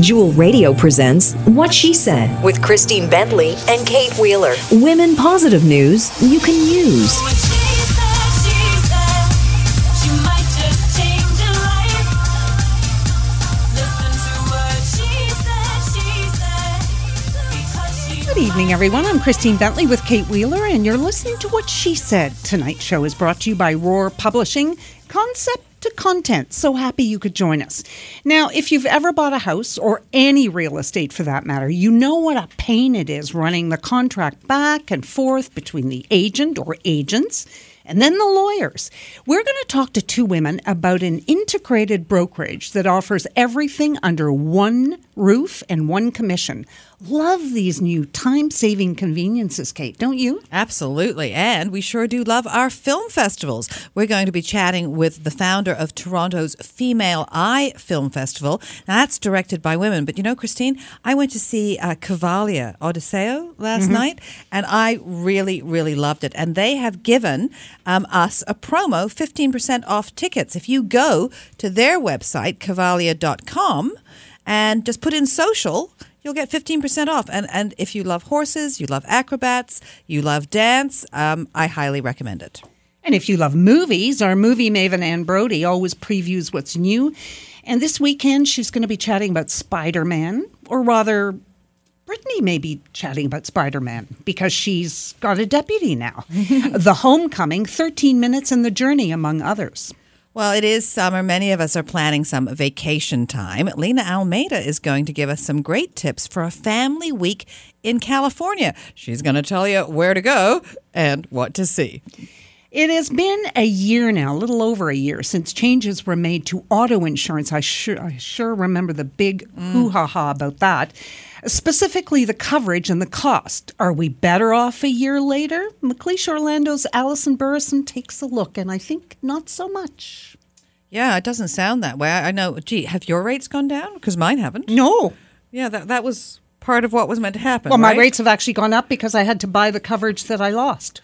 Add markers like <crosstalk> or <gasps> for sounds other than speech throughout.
Jewel Radio presents What She Said with Christine Bentley and Kate Wheeler. Women positive news you can use. Good evening, everyone. I'm Christine Bentley with Kate Wheeler, and you're listening to What She Said. Tonight's show is brought to you by Roar Publishing. Concept to content. So happy you could join us. Now, if you've ever bought a house or any real estate for that matter, you know what a pain it is running the contract back and forth between the agent or agents and then the lawyers. We're going to talk to two women about an integrated brokerage that offers everything under one roof and one commission. Love these new time saving conveniences, Kate, don't you? Absolutely. And we sure do love our film festivals. We're going to be chatting with the founder of Toronto's Female Eye Film Festival. Now, that's directed by women. But you know, Christine, I went to see uh, Cavalia Odysseo last mm-hmm. night, and I really, really loved it. And they have given um, us a promo 15% off tickets. If you go to their website, cavalia.com, and just put in social, you'll get 15% off. And, and if you love horses, you love acrobats, you love dance, um, I highly recommend it. And if you love movies, our movie maven Anne Brodie always previews what's new. And this weekend, she's going to be chatting about Spider Man, or rather, Brittany may be chatting about Spider Man because she's got a deputy now. <laughs> the Homecoming, 13 Minutes and the Journey, among others. Well, it is summer. Many of us are planning some vacation time. Lena Almeida is going to give us some great tips for a family week in California. She's going to tell you where to go and what to see. It has been a year now, a little over a year, since changes were made to auto insurance. I sure, I sure remember the big mm. hoo ha ha about that specifically the coverage and the cost. Are we better off a year later? McLeish Orlando's Alison Burrison takes a look, and I think not so much. Yeah, it doesn't sound that way. I know. Gee, have your rates gone down? Because mine haven't. No. Yeah, that that was part of what was meant to happen. Well, right? my rates have actually gone up because I had to buy the coverage that I lost.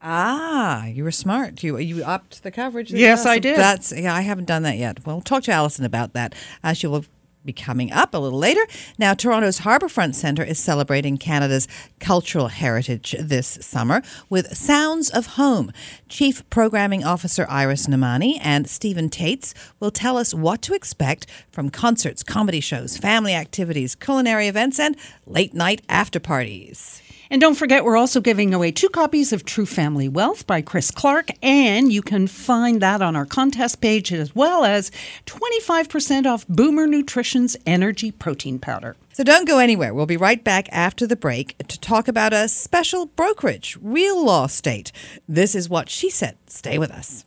Ah, you were smart. You you upped the coverage. Yes, I did. That's yeah. I haven't done that yet. Well, we'll talk to Alison about that. Uh, she will be coming up a little later. Now, Toronto's Harbourfront Centre is celebrating Canada's cultural heritage this summer with Sounds of Home. Chief Programming Officer Iris Nemani and Steven Detz will tell us what to expect from concerts, comedy shows, family activities, culinary events, and late night after parties. And don't forget, we're also giving away two copies of True Family Wealth by Chris Clark, and you can find that on our contest page as well as 25% off Boomer Nutrition's Energy Protein Powder. So don't go anywhere. We'll be right back after the break to talk about a special brokerage, Real Law State. This is what she said. Stay with us.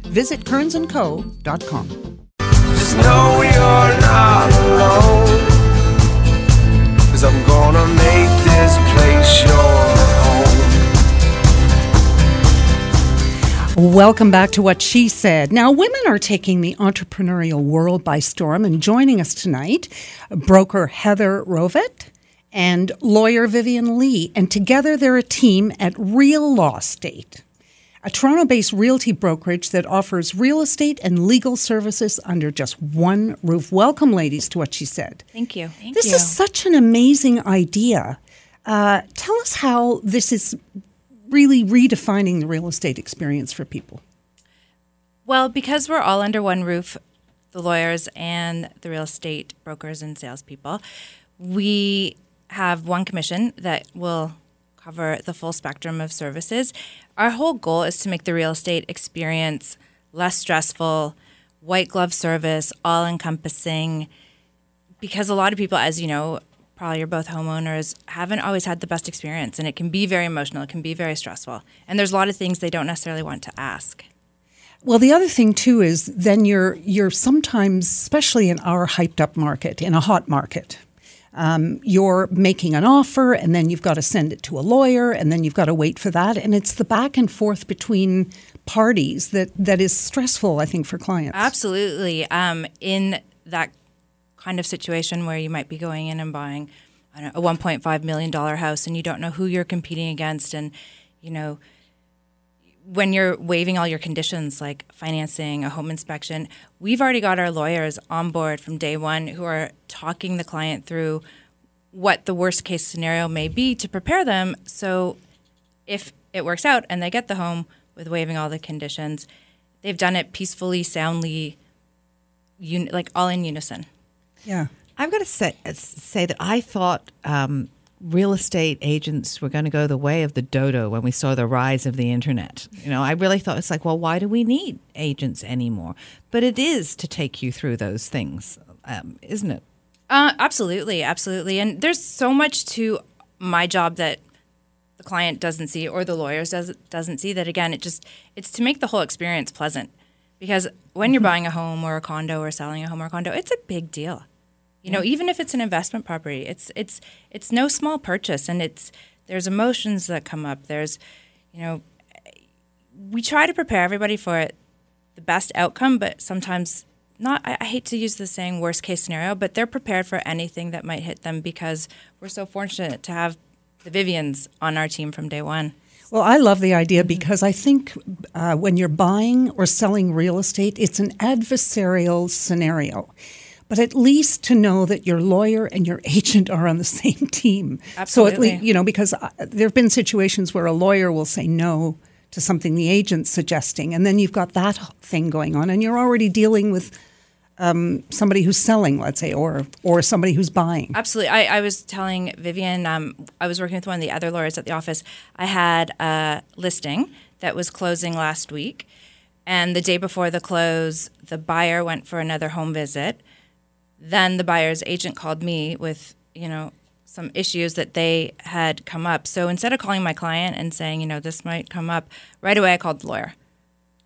Visit kearnsandco.com. Just know you're not alone. Cause I'm gonna make this place your home. Welcome back to What She Said. Now, women are taking the entrepreneurial world by storm, and joining us tonight, broker Heather Rovet and lawyer Vivian Li, and together they're a team at ReaLawState, a Toronto based realty brokerage that offers real estate and legal services under just one roof. Welcome, ladies, to what she said. Thank you. Thank this you. is such an amazing idea. Uh, tell us how this is really redefining the real estate experience for people. Well, because we're all under one roof, the lawyers and the real estate brokers and salespeople, we have one commission that will cover the full spectrum of services. Our whole goal is to make the real estate experience less stressful, white glove service, all encompassing. Because a lot of people, as you know, probably you're both homeowners, haven't always had the best experience. And it can be very emotional, it can be very stressful. And there's a lot of things they don't necessarily want to ask. Well, the other thing too is then you're you're sometimes, especially in our hyped up market, in a hot market, um, you're making an offer and then you've got to send it to a lawyer and then you've got to wait for that. And it's the back and forth between parties that, that is stressful, I think, for clients. Absolutely. Um, in that kind of situation where you might be going in and buying know, a $1.5 million house and you don't know who you're competing against and, you know, when you're waiving all your conditions like financing, a home inspection, we've already got our lawyers on board from day one who are talking the client through what the worst case scenario may be to prepare them. So if it works out and they get the home with waiving all the conditions, they've done it peacefully, soundly, un- like all in unison. Yeah. I've got to say, say that I thought um, real estate agents were going to go the way of the dodo when we saw the rise of the internet. You know, I really thought it's like, well, why do we need agents anymore? But it is to take you through those things, um, isn't it? Uh, absolutely, absolutely. And there's so much to my job that the client doesn't see or the lawyers does, doesn't see that again it just it's to make the whole experience pleasant because when you're mm-hmm. buying a home or a condo or selling a home or a condo it's a big deal you know, even if it's an investment property, it's it's it's no small purchase, and it's there's emotions that come up. There's, you know, we try to prepare everybody for it, the best outcome, but sometimes not. I, I hate to use the saying worst case scenario, but they're prepared for anything that might hit them because we're so fortunate to have the Vivians on our team from day one. Well, I love the idea because I think uh, when you're buying or selling real estate, it's an adversarial scenario but at least to know that your lawyer and your agent are on the <laughs> same team. Absolutely. So at least, you know, because uh, there have been situations where a lawyer will say no to something the agent's suggesting, and then you've got that thing going on, and you're already dealing with um, somebody who's selling, let's say, or or somebody who's buying. Absolutely. I, I was telling Vivian, um, I was working with one of the other lawyers at the office. I had a listing that was closing last week, and the day before the close, the buyer went for another home visit then the buyer's agent called me with, you know, some issues that they had come up. So instead of calling my client and saying, you know, this might come up, right away I called the lawyer.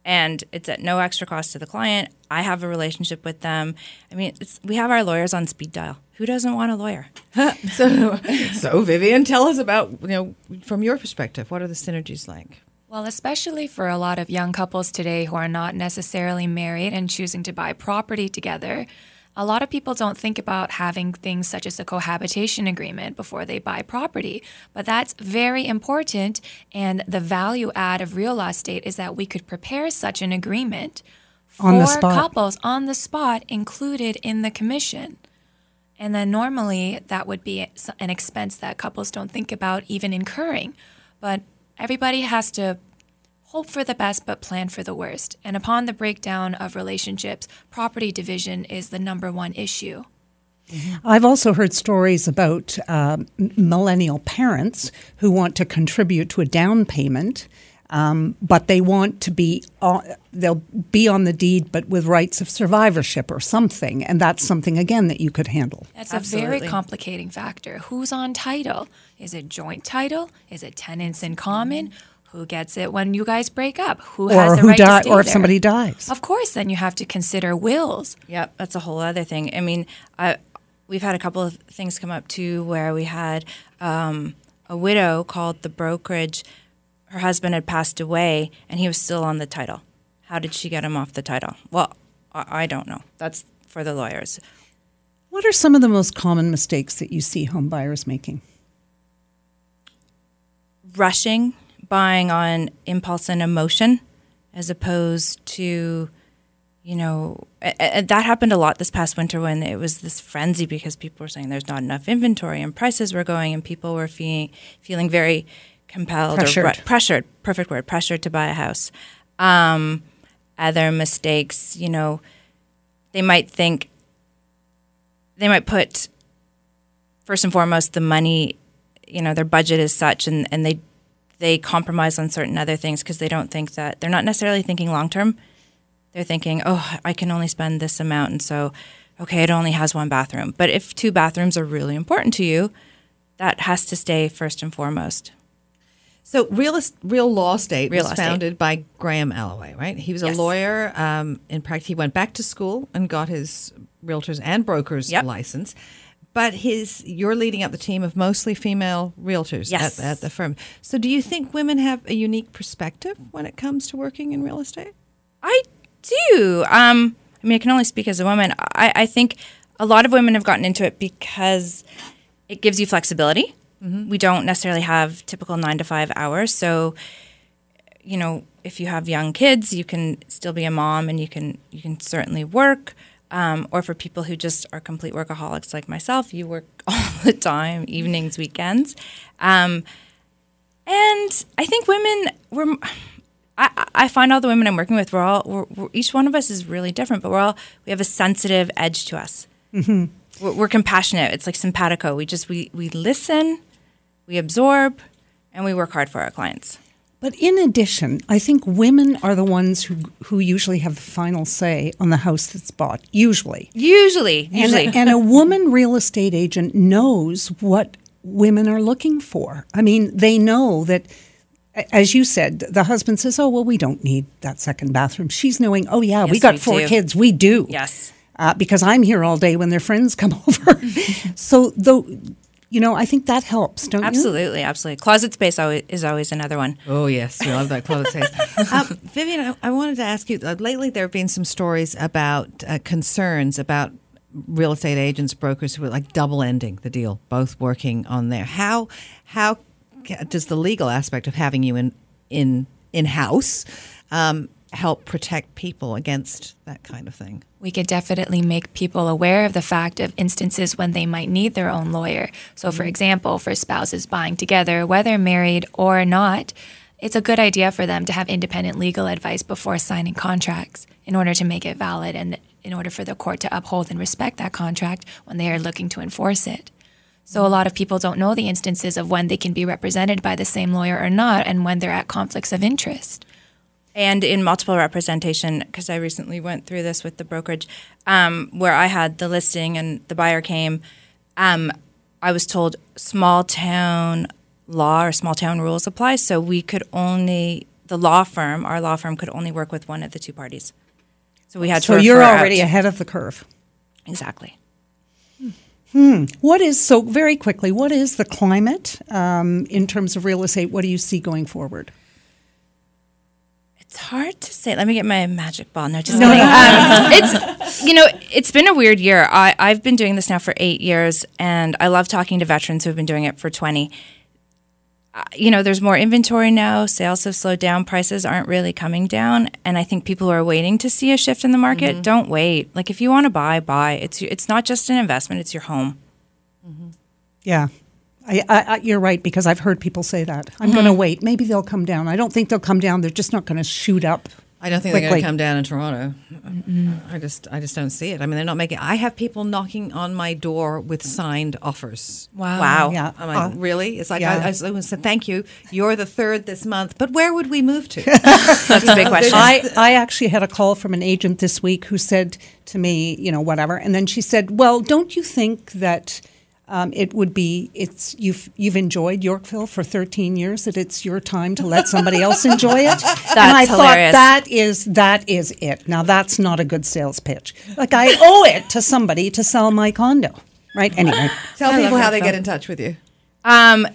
And it's at no extra cost to the client. I have a relationship with them. I mean, we have our lawyers on speed dial. Who doesn't want a lawyer? <laughs> so, <laughs> so Vivian, tell us about you know from your perspective, what are the synergies like? Well, especially for a lot of young couples today who are not necessarily married and choosing to buy property together, a lot of people don't think about having things such as a cohabitation agreement before they buy property, but that's very important. And the value add of real estate is that we could prepare such an agreement for couples on the spot included in the commission. And then normally that would be an expense that couples don't think about even incurring. But everybody has to hope for the best but plan for the worst. And upon the breakdown of relationships, property division is the number one issue. Mm-hmm. I've also heard stories about uh, millennial parents who want to contribute to a down payment, um, but they want to be on, they'll be on the deed, but with rights of survivorship or something, and that's something again that you could handle. That's Absolutely. a very complicating factor. Who's on title? Is it joint title? Is it tenants in common? Who gets it when you guys break up? Who or has the who right die, to stay Or if there? somebody dies. Of course, then you have to consider wills. Yep, that's a whole other thing. I mean, I, we've had a couple of things come up too where we had um, a widow called the brokerage. Her husband had passed away and he was still on the title. How did she get him off the title? Well, I, I don't know. That's for the lawyers. What are some of the most common mistakes that you see home buyers making? Rushing buying on impulse and emotion as opposed to you know that happened a lot this past winter when it was this frenzy because people were saying there's not enough inventory and prices were going and people were feeling feeling very compelled pressured. or pressured perfect word pressured to buy a house um, other mistakes you know they might think they might put first and foremost the money you know their budget is such and, and they they compromise on certain other things because they don't think that they're not necessarily thinking long term. They're thinking, oh, I can only spend this amount, and so okay, it only has one bathroom. But if two bathrooms are really important to you, that has to stay first and foremost. So, Real, ReaLawState Real was Estate. founded by Graham Alloway, right? He was Yes. a lawyer. Um, in practice, he went back to school and got his realtors and brokers Yep. license. But his, you're leading up the team of mostly female realtors Yes. at, at the firm. So, do you think women have a unique perspective when it comes to working in real estate? I do. Um, I mean, I can only speak as a woman. I, I think a lot of women have gotten into it because it gives you flexibility. We don't necessarily have typical nine to five hours. So, you know, if you have young kids, you can still be a mom and you can you can certainly work. Um, or for people who just are complete workaholics like myself, you work <laughs> all the time, evenings, weekends. Um, and I think women, we're, I, I find all the women I'm working with, we're all, we're, we're, each one of us is really different, but we're all, we have a sensitive edge to us. We're, we're compassionate. It's like simpatico. We just, we, we listen, we absorb, and we work hard for our clients. But in addition, I think women are the ones who who usually have the final say on the house that's bought. Usually, Usually, and usually. a, and a woman real estate agent knows what women are looking for. I mean, they know that. As you said, the husband says, "Oh well, we don't need that second bathroom." She's knowing, "Oh yeah, we got we four do. kids. We do." yes. uh, because I'm here all day when their friends come <laughs> over. <laughs> so, though, you know, I think that helps, don't you? Absolutely, absolutely. Closet space always, is always another one. Oh yes, we love that closet space. <laughs> um, Vivian, I, I wanted to ask you. Uh, lately, there have been some stories about uh, concerns about real estate agents, brokers who are like double ending the deal, both working on there. How how does the legal aspect of having you in in in house um, help protect people against that kind of thing? we could definitely make people aware of the fact of instances when they might need their own lawyer. So, for mm-hmm. example, for spouses buying together, whether married or not, it's a good idea for them to have independent legal advice before signing contracts in order to make it valid and in order for the court to uphold and respect that contract when they are looking to enforce it. So, a lot of people don't know the instances of when they can be represented by the same lawyer or not and when they're at conflicts of interest. And in multiple representation because I recently went through this with the brokerage um, where I had the listing and the buyer came. Um, I was told small town law or small town rules apply, so we could only the law firm, our law firm, could only work with one of the two parties. So we had So you're refer out- already ahead of the curve. exactly. Hmm. What is so very quickly? What is the climate um, in terms of real estate? What do you see going forward? It's hard to say. Let me get my magic ball. No, just kidding. Um, <laughs> it's you know, it's been a weird year. I, I've been doing this now for eight years, and I love talking to veterans who have been doing it for twenty. Uh, you know, there's more inventory now. Sales have slowed down. Prices aren't really coming down, and I think people who are waiting to see a shift in the market. Don't wait. Like if you want to buy, buy. It's it's not just an investment; it's your home. Yeah. I, I, I, you're right because I've heard people say that. I'm going to wait. Maybe they'll come down. I don't think they'll come down. They're just not going to shoot up. I don't think they're going to come down in Toronto. I just, I just don't see it. I mean, they're not making. I have people knocking on my door with signed offers. Wow. Wow. Yeah. Like, Uh, really? It's like yeah. I, I said, thank you. You're the third this month, but where would we move to? <laughs> That's a big question. I, I actually had a call from an agent this week who said to me, you know, whatever, and then she said, "Well, don't you think that um, it would be it's you've you've enjoyed Yorkville for 13 years that it's your time to let somebody else enjoy it?" <laughs> that's and I thought that is that is it. Now that's not a good sales pitch. Like I <laughs> owe it to somebody to sell my condo, right? Anyway, Tell I people how they film. get in touch with you. Um,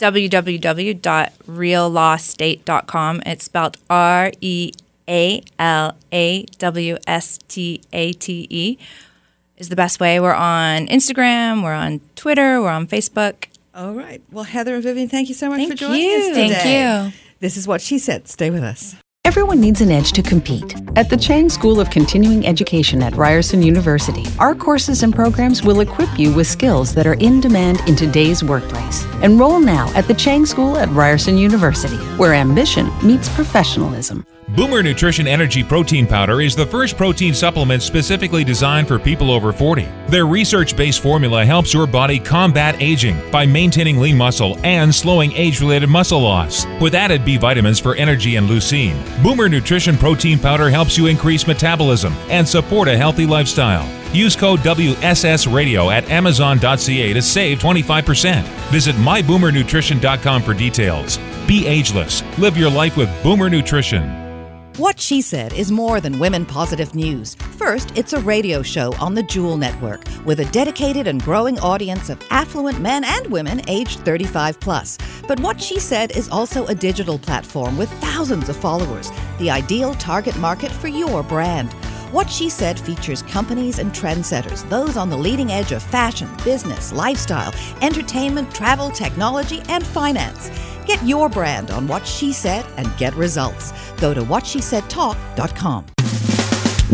www.reallawstate.com. It's spelled R E A L A W S T A T E. Is the best way. We're on Instagram, we're on Twitter, we're on Facebook. All right. Well, Heather and Vivian, thank you so much Thank for joining you. us today. Thank you. This is what she said. Stay with us. Everyone needs an edge to compete. At the Chang School of Continuing Education at Ryerson University, our courses and programs will equip you with skills that are in demand in today's workplace. Enroll now at the Chang School at Ryerson University, where ambition meets professionalism. Boomer Nutrition Energy Protein Powder is the first protein supplement specifically designed for people over 40. Their research based formula helps your body combat aging by maintaining lean muscle and slowing age related muscle loss. With added B vitamins for energy and leucine, Boomer Nutrition Protein Powder helps you increase metabolism and support a healthy lifestyle. Use code WSS Radio at Amazon.ca to save 25%. Visit myboomernutrition.com for details. Be ageless. Live your life with Boomer Nutrition. What She Said is more than women positive news. First, it's a radio show on the Jewel Network with a dedicated and growing audience of affluent men and women aged 35 plus. But What She Said is also a digital platform with thousands of followers, the ideal target market for your brand. What She Said features companies and trendsetters, those on the leading edge of fashion, business, lifestyle, entertainment, travel, technology, and finance. Get your brand on What She Said and get results. Go to whatshesaidtalk.com.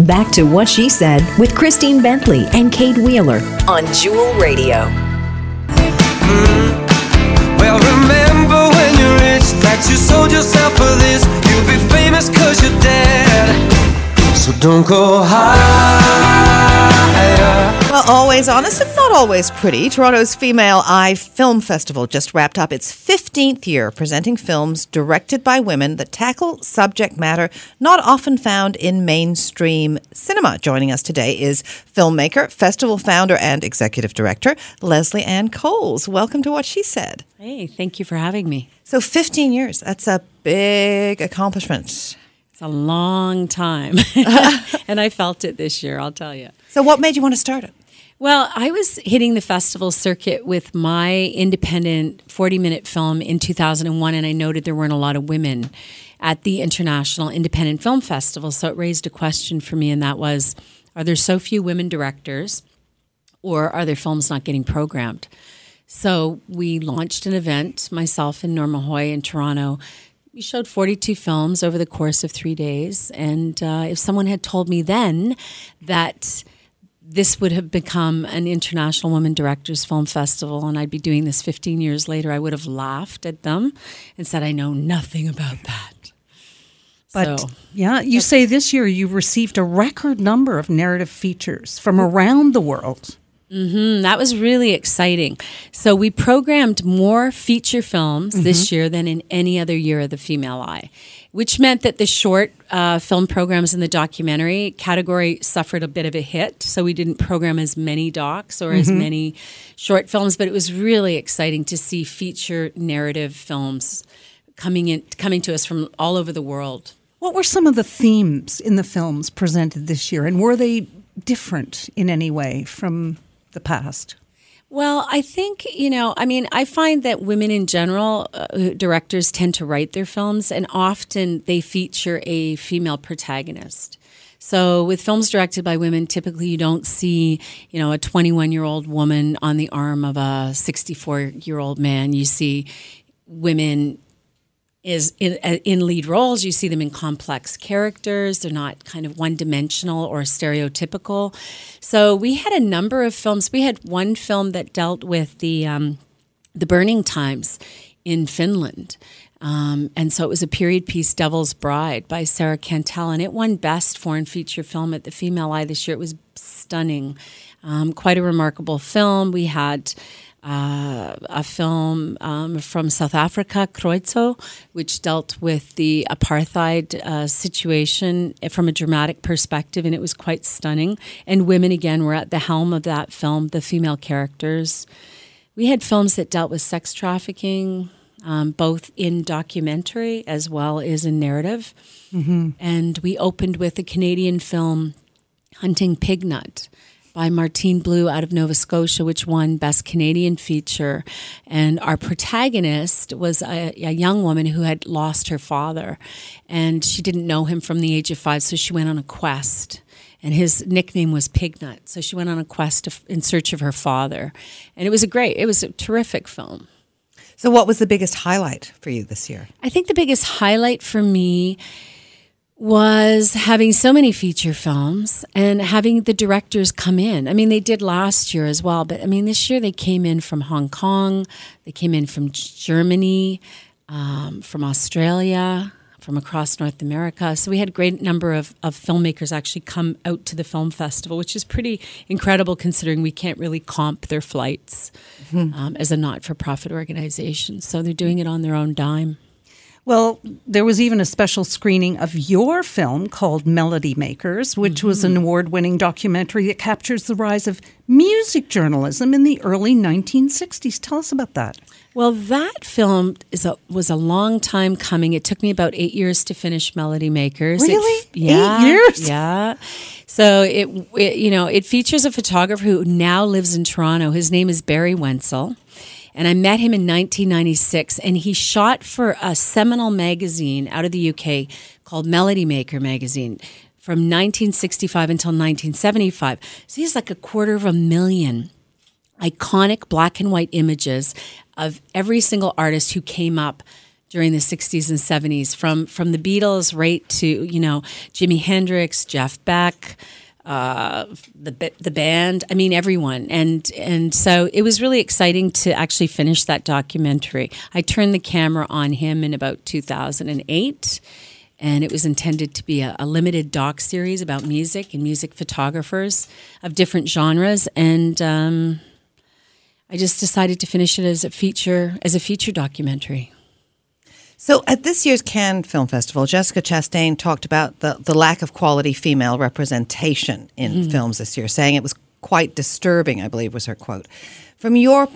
Back to What She Said with Christine Bentley and Kate Wheeler on Jewel Radio. Well, remember when you're rich that you sold yourself for this. You'll be famous cause you're dead. So don't go higher. Well, always honest and not always pretty. Toronto's Female Eye Film Festival just wrapped up its 15th year presenting films directed by women that tackle subject matter not often found in mainstream cinema. Joining us today is filmmaker, festival founder, and executive director Leslie-Ann Coles. Welcome to What She Said. Hey, thank you for having me. So, 15 years, that's a big accomplishment. A long time. <laughs> <laughs> and I felt it this year, I'll tell you. So, what made you want to start it? Well, I was hitting the festival circuit with my independent 40 minute film in 2001, and I noted there weren't a lot of women at the International Independent Film Festival. So it raised a question for me, and that was are there so few women directors, or are their films not getting programmed? So we launched an event, myself and Norma Hoy in Toronto. We showed 42 films over the course of three days. And uh, if someone had told me then that this would have become an International Women Directors Film Festival, and I'd be doing this 15 years later, I would have laughed at them and said, I know nothing about that. But So- yeah, you say this year you received a record number of narrative features from around the world. Mm, that was really exciting. So we programmed more feature films this year than in any other year of the Female Eye, which meant that the short uh, film programs in the documentary category suffered a bit of a hit. So we didn't program as many docs or as many short films, but it was really exciting to see feature narrative films coming in, coming to us from all over the world. What were some of the themes in the films presented this year, and were they different in any way from the past? Well, I think, you know, I mean, I find that women in general, uh, directors tend to write their films, and often they feature a female protagonist. So, with films directed by women, typically you don't see, you know, a 21 year old woman on the arm of a 64 year old man. You see women is in, uh, in lead roles. You see them in complex characters. They're not kind of one dimensional or stereotypical. So we had a number of films. We had one film that dealt with the um, the burning times in Finland. Um, and so it was a period piece, Devil's Bride, by Saara Cantell, and it won Best Foreign Feature Film at the Female Eye this year. It was stunning, um, quite a remarkable film. We had uh, a film um, from South Africa, Kreuzo, which dealt with the apartheid uh, situation from a dramatic perspective, and it was quite stunning. And women, again, were at the helm of that film, the female characters. We had films that dealt with sex trafficking, um, both in documentary as well as in narrative. And we opened with a Canadian film, Hunting Pignut by Martine Blue out of Nova Scotia, which won Best Canadian Feature. And our protagonist was a, a young woman who had lost her father, and she didn't know him from the age of five, so she went on a quest. And his nickname was Pignut. So she went on a quest to, in search of her father. And it was a great, it was a terrific film. So, what was the biggest highlight for you this year? I think the biggest highlight for me was having so many feature films and having the directors come in. I mean, they did last year as well, but I mean, this year they came in from Hong Kong, they came in from Germany, um, from Australia, from across North America. So we had a great number of, of filmmakers actually come out to the film festival, which is pretty incredible considering we can't really comp their flights um, as a not for profit organization. So they're doing it on their own dime. Well, there was even a special screening of your film called Melody Makers, which was an mm-hmm. award winning documentary that captures the rise of music journalism in the early 1960s. Tell us about that. Well, that film is a, was a long time coming. It took me about eight years to finish Melody Makers. It- Really? yeah, Eight years? Yeah. So it, it, you know, it features a photographer who now lives in Toronto. His name is Barrie Wentzell. And I met him in 1996, and he shot for a seminal magazine out of the UK called Melody Maker magazine from 1965 until 1975. So he has like a quarter of a million iconic black and white images of every single artist who came up during the 60s and 70s from from the Beatles right to you know Jimi Hendrix, Jeff Beck, uh, the the band. I mean everyone, and and so it was really exciting to actually finish that documentary. I turned the camera on him in about 2008. And it was intended to be a, a limited doc series about music and music photographers of different genres. And um, I just decided to finish it as a feature as a feature documentary. So at this year's Cannes Film Festival, Jessica Chastain talked about the, the lack of quality female representation in hmm. films this year, saying it was quite disturbing, I believe was her quote. From your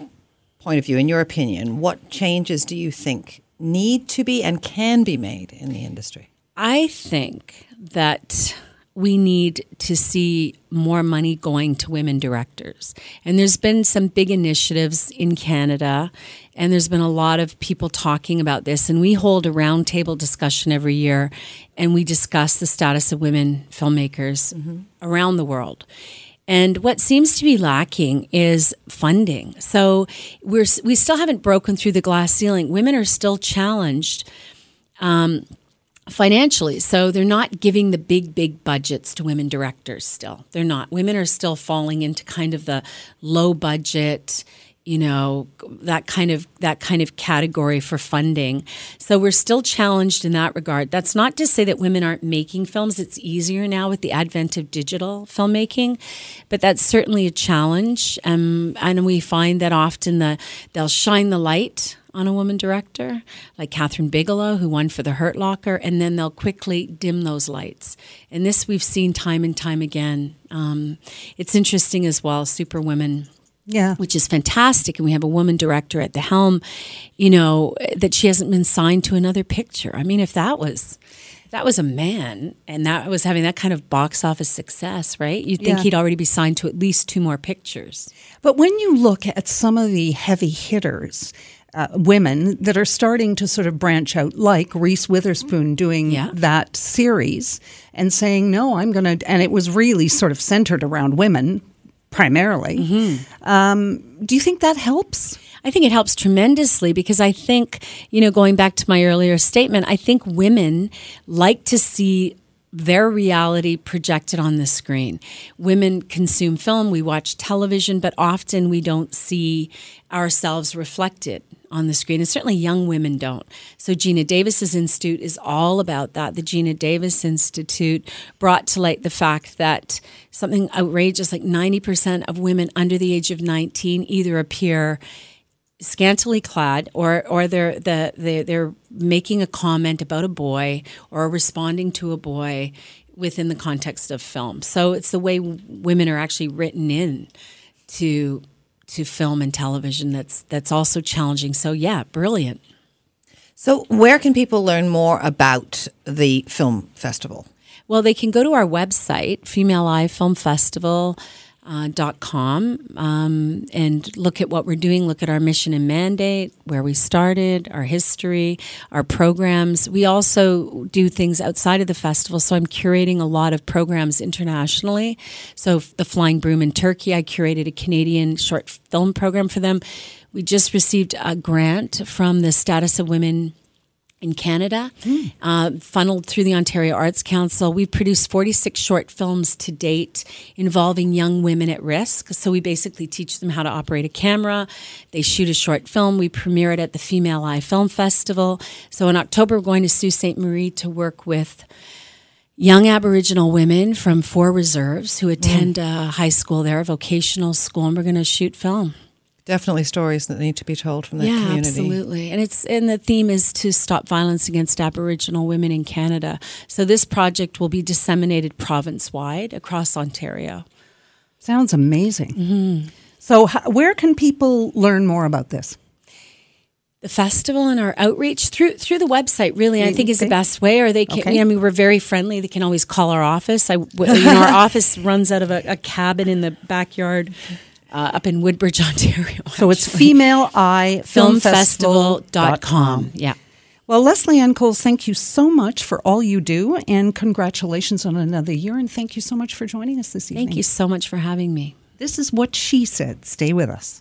point of view, in your opinion, what changes do you think need to be and can be made in the industry? I think that we need to see more money going to women directors. And there's been some big initiatives in Canada, and there's been a lot of people talking about this. And we hold a roundtable discussion every year, and we discuss the status of women filmmakers mm-hmm. around the world. And what seems to be lacking is funding. So we're we still haven't broken through the glass ceiling. Women are still challenged um, financially. So they're not giving the big, big budgets to women directors still. They're not. Women are still falling into kind of the low budget, you know, that kind of that kind of category for funding. So we're still challenged in that regard. That's not to say that women aren't making films. It's easier now with the advent of digital filmmaking, but that's certainly a challenge. Um, and we find that often the they'll shine the light on a woman director, like Kathryn Bigelow, who won for The Hurt Locker, and then they'll quickly dim those lights. And this we've seen time and time again. Um, it's interesting as well, Superwomen Yeah. which is fantastic. And we have a woman director at the helm, you know, that she hasn't been signed to another picture. I mean, if that was. If that was a man and that was having that kind of box office success, right? You'd think Yeah. he'd already be signed to at least two more pictures. But when you look at some of the heavy hitters, uh, women that are starting to sort of branch out, like Reese Witherspoon doing Yeah. that series and saying, no, I'm going to, and it was really sort of centered around women primarily. Mm-hmm. Um, do you think that helps? I think it helps tremendously because I think, you know, going back to my earlier statement, I think women like to see their reality projected on the screen. Women consume film, we watch television, but often we don't see ourselves reflected on the screen. And certainly young women don't. So Geena Davis's Institute is all about that. The Geena Davis Institute brought to light the fact that something outrageous like 90% of women under the age of 19 either appear scantily clad or or they're the they they're making a comment about a boy or responding to a boy within the context of film. So it's the way women are actually written in to to film and television that's that's also challenging. So yeah, brilliant. So, where can people learn more about the film festival? Well, they can go to our website, femaleeyefilmfestival.com, um, and look at what we're doing, look at our mission and mandate, where we started, our history, our programs. We also do things outside of the festival, so I'm curating a lot of programs internationally. So, the Flying Broom in Turkey, I curated a Canadian short film program for them. We just received a grant from the Status of Women in Canada, uh, funneled through the Ontario Arts Council. We've produced 46 short films to date involving young women at risk. So we basically teach them how to operate a camera. They shoot a short film. We premiere it at the Female Eye Film Festival. So in October, we're going to Sault Ste. Marie to work with young Aboriginal women from four reserves who attend a high school there, a vocational school, and we're going to shoot film. Definitely stories that need to be told from that yeah, community. absolutely. And it's and the theme is to stop violence against Aboriginal women in Canada. So this project will be disseminated province wide across Ontario. Sounds amazing. Mm-hmm. So, how, where can people learn more about this? the festival and our outreach through through the website really I think is the best way or they can Okay. you know, I mean we're very friendly they can always call our office I w- you know our <laughs> office runs out of a, a cabin in the backyard uh, up in Woodbridge <laughs> Ontario So it's female eye filmfestival.com yeah Well, Leslie-Ann Coles, thank you so much for all you do, and congratulations on another year. And thank you so much for joining us this evening. thank you so much for having me This is what she said. Stay with us.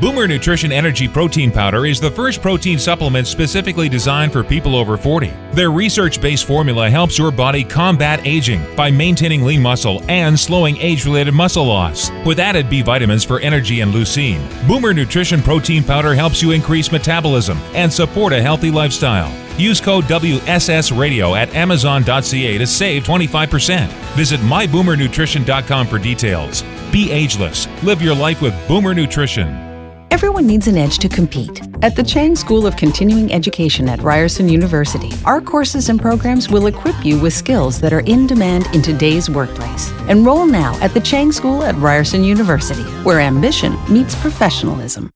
Boomer Nutrition Energy Protein Powder is the first protein supplement specifically designed for people over 40. Their research based formula helps your body combat aging by maintaining lean muscle and slowing age related muscle loss. With added B vitamins for energy and leucine, Boomer Nutrition Protein Powder helps you increase metabolism and support a healthy lifestyle. Use code WSS Radio at Amazon.ca to save 25%. Visit myboomernutrition.com for details. Be ageless. Live your life with Boomer Nutrition. Everyone needs an edge to compete. At the Chang School of Continuing Education at Ryerson University, our courses and programs will equip you with skills that are in demand in today's workplace. Enroll now at the Chang School at Ryerson University, where ambition meets professionalism.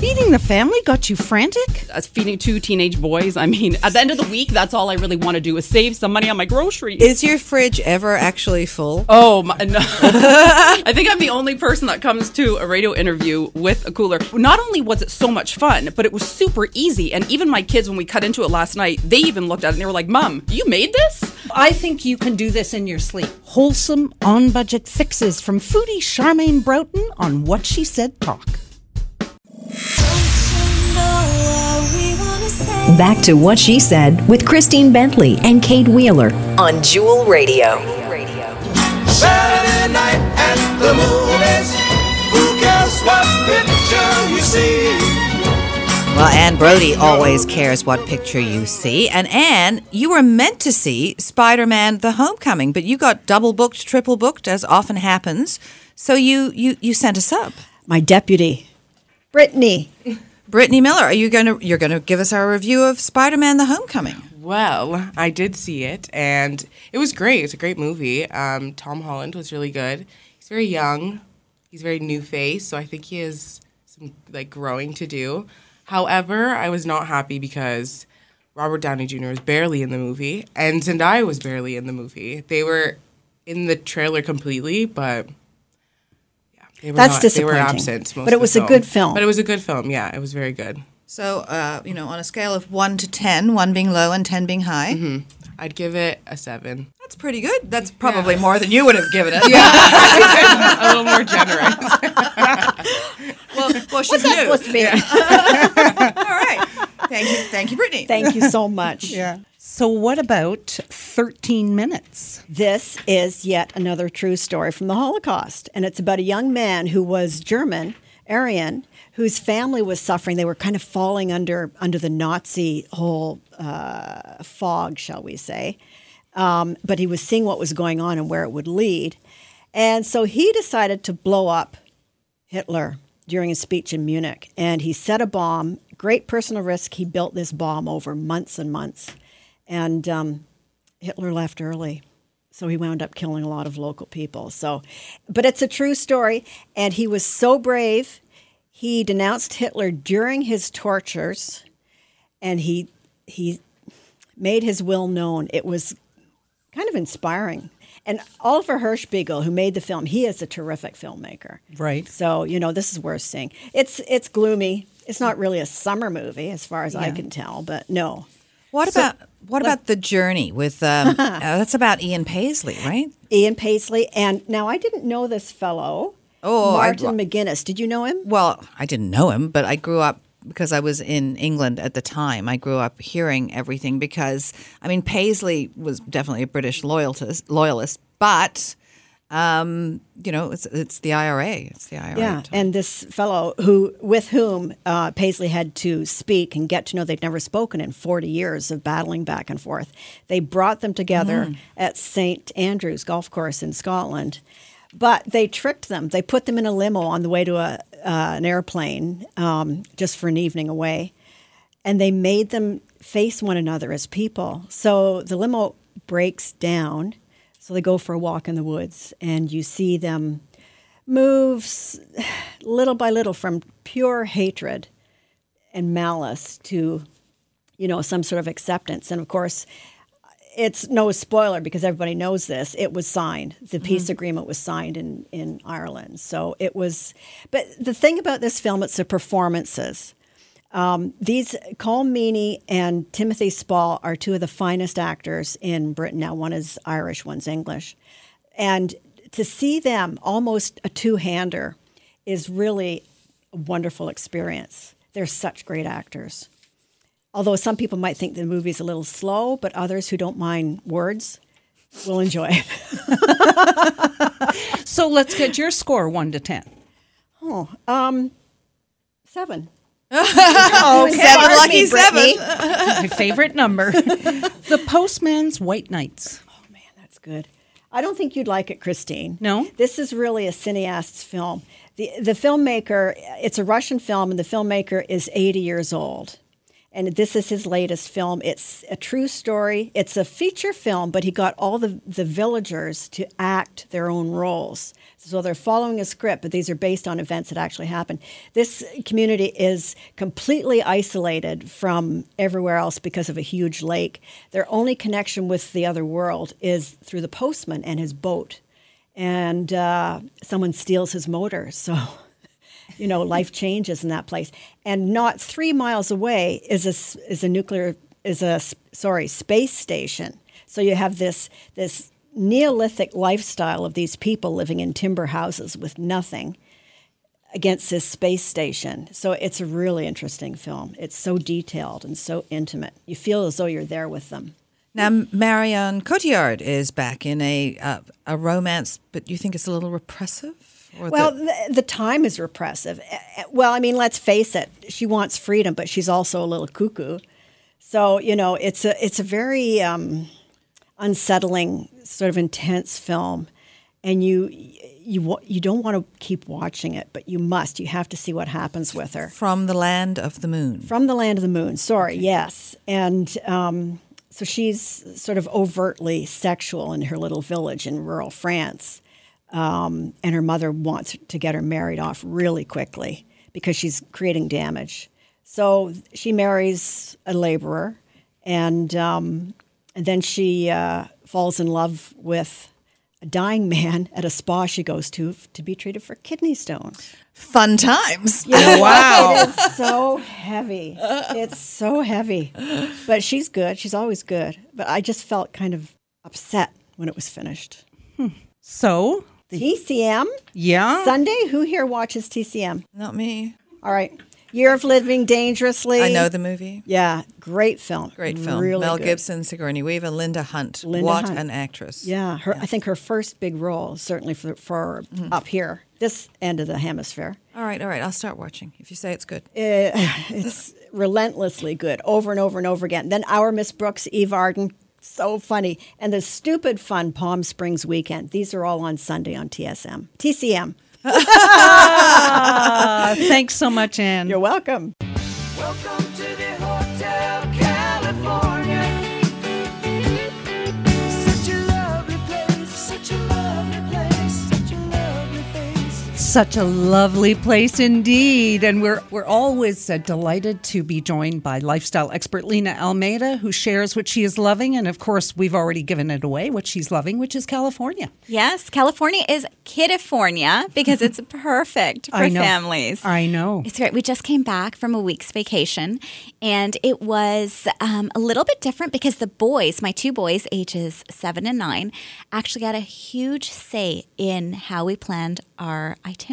Feeding the family got you frantic? As feeding two teenage boys, I mean, at the end of the week, that's all I really want to do is save some money on my groceries. Is your fridge ever actually full? Oh, my, <laughs> no. I think I'm the only person that comes to a radio interview with a cooler. Not only was it so much fun, but it was super easy. And even my kids, when we cut into it last night, they even looked at it and they were like, Mom, you made this? I think you can do this in your sleep. Wholesome, on budget fixes from foodie Charmaine Broughton on What She Said Talk. Back to what she said with Christine Bentley and Kate Wheeler on Jewel Radio. Saturday night at the movies. Who cares what picture you see? Well, Anne Brodie always cares what picture you see. And Anne, you were meant to see Spider Man The Homecoming, but you got double booked, triple booked, as often happens. So you, you, you sent us up. My deputy, Brittany. Brittany Miller, are you going to you're going to give us our review of Spider Man: The Homecoming? Well, I did see it, and it was great. It's a great movie. Um, Tom Holland was really good. He's very young. He's very new face, so I think he has some like growing to do. However, I was not happy because Robert Downey Jr. was barely in the movie, and Zendaya was barely in the movie. They were in the trailer completely, but That's not, They were disappointing. absent. Most But it of the was a good film. But it was a good film. Yeah, it was very good. So, uh, you know, on a scale of one to ten, one being low and ten being high, Mm-hmm. I'd give it a seven. that's pretty good. That's probably more than you would have given it. Yeah, <laughs> <laughs> a little more generous. <laughs> well, well, she's What's that new. supposed to be? All right. Thank you, thank you, Brittany. Thank you so much. Yeah. So, what about 13 minutes? This is yet another true story from the Holocaust. And it's about a young man who was German, Aryan, whose family was suffering. They were kind of falling under, under the Nazi whole uh, fog, shall we say. Um, but he was seeing what was going on and where it would lead. And so he decided to blow up Hitler during a speech in Munich. And he set a bomb, great personal risk. He built this bomb over months and months. And um, Hitler left early. So he wound up killing a lot of local people. So, but it's a true story. And he was so brave. He denounced Hitler during his tortures and he, he made his will known. It was kind of inspiring. And Oliver Hirschbiegel, who made the film, he is a terrific filmmaker. Right. So you know this is worth seeing. It's it's gloomy. It's not really a summer movie, as far as I can tell. But no, What So- about what about the journey with? Um, <laughs> uh, that's about Ian Paisley, right? Ian Paisley, and now I didn't know this fellow. Oh, I- Martin McGuinness. Did you know him? Well, I didn't know him, but I grew up because I was in England at the time. I grew up hearing everything because I mean Paisley was definitely a British loyalist, loyalist, but Um, you know, it's it's the IRA. It's the IRA. Yeah, and this fellow who, with whom uh, Paisley had to speak and get to know, they'd never spoken in 40 years of battling back and forth. They brought them together Mm. at St Andrews Golf Course in Scotland, but they tricked them. They put them in a limo on the way to a uh, an airplane um, just for an evening away, and they made them face one another as people. So the limo breaks down. So they go for a walk in the woods, and you see them move little by little from pure hatred and malice to, you know, some sort of acceptance. And of course, it's no spoiler because everybody knows this. It was signed. The peace mm-hmm. agreement was signed in, in Ireland. So it was, but the thing about this film, it's the performances. Um, these Colm Meaney and Timothy Spall are two of the finest actors in Britain now. One is Irish, one's English, and to see them almost a two-hander is really a wonderful experience. They're such great actors. Although some people might think the movie's a little slow, but others who don't mind words will enjoy it. <laughs> So let's get your score one to ten. Oh, um, seven. <laughs> Oh, Seven lucky seven. <laughs> My favorite number. <laughs> the Postman's White Nights. Oh man, that's good. I don't think you'd like it, Christine. No? This is really a cineast's film. The, the filmmaker, it's a Russian film, and the filmmaker is 80 years old. And this is his latest film. It's a true story. It's a feature film, but he got all the, the villagers to act their own roles. So they're following a script, but these are based on events that actually happened. This community is completely isolated from everywhere else because of a huge lake. Their only connection with the other world is through the postman and his boat. And uh, someone steals his motor. <laughs> So you know, life changes in that place. And not three miles away is a is a nuclear is a sorry space station. So you have this this Neolithic lifestyle of these people living in timber houses with nothing against this space station. So it's a really interesting film. It's so detailed and so intimate. You feel as though you're there with them. Now, Marion Cotillard is back in a uh, a romance, but you think it's a little repressive? Well, the- the, the time is repressive. Well, I mean, let's face it. She wants freedom, but she's also a little cuckoo. So you know, it's a it's a very um, unsettling, sort of intense film, and you you you don't want to keep watching it, but you must. You have to see what happens with her. from the land of the moon. From the land of the moon. Sorry, yes. And um, so she's sort of overtly sexual in her little village in rural France. Um, and her mother wants to get her married off really quickly because she's creating damage. So she marries a laborer, and um, and then she uh, falls in love with a dying man at a spa she goes to to be treated for kidney stones. Fun times. You know what? It is so heavy. It's so heavy. But she's good. She's always good. But I just felt kind of upset when it was finished. Hmm. So, TCM? yeah. Sunday? Who here watches TCM? Not me. All right. Year of Living Dangerously. I know the movie. Yeah, great film. Great film. Really Mel good. Gibson, Sigourney Weaver, Linda Hunt. Linda what Hunt. an actress. Yeah, her, I think her first big role, certainly for, for Mm-hmm. up here, this end of the hemisphere. All right, all right. I'll start watching if you say it's good. Uh, <laughs> it's relentlessly good over and over and over again. Then Our Miss Brooks, Eve Arden, so funny. And the stupid fun Palm Springs weekend. These are all on Sunday on TSM. TCM. <laughs> Thanks so much, Anne. You're welcome. Welcome Such a lovely place indeed. And we're, we're always uh, delighted to be joined by lifestyle expert Lena Almeida, who shares what she is loving. And of course, we've already given it away, what she's loving, which is California. Yes, California is Kidifornia because it's <laughs> perfect for I know. families. I know. It's great. We just came back from a week's vacation, and it was um, a little bit different because the boys, my two boys, ages seven and nine, actually got a huge say in how we planned our itinerary.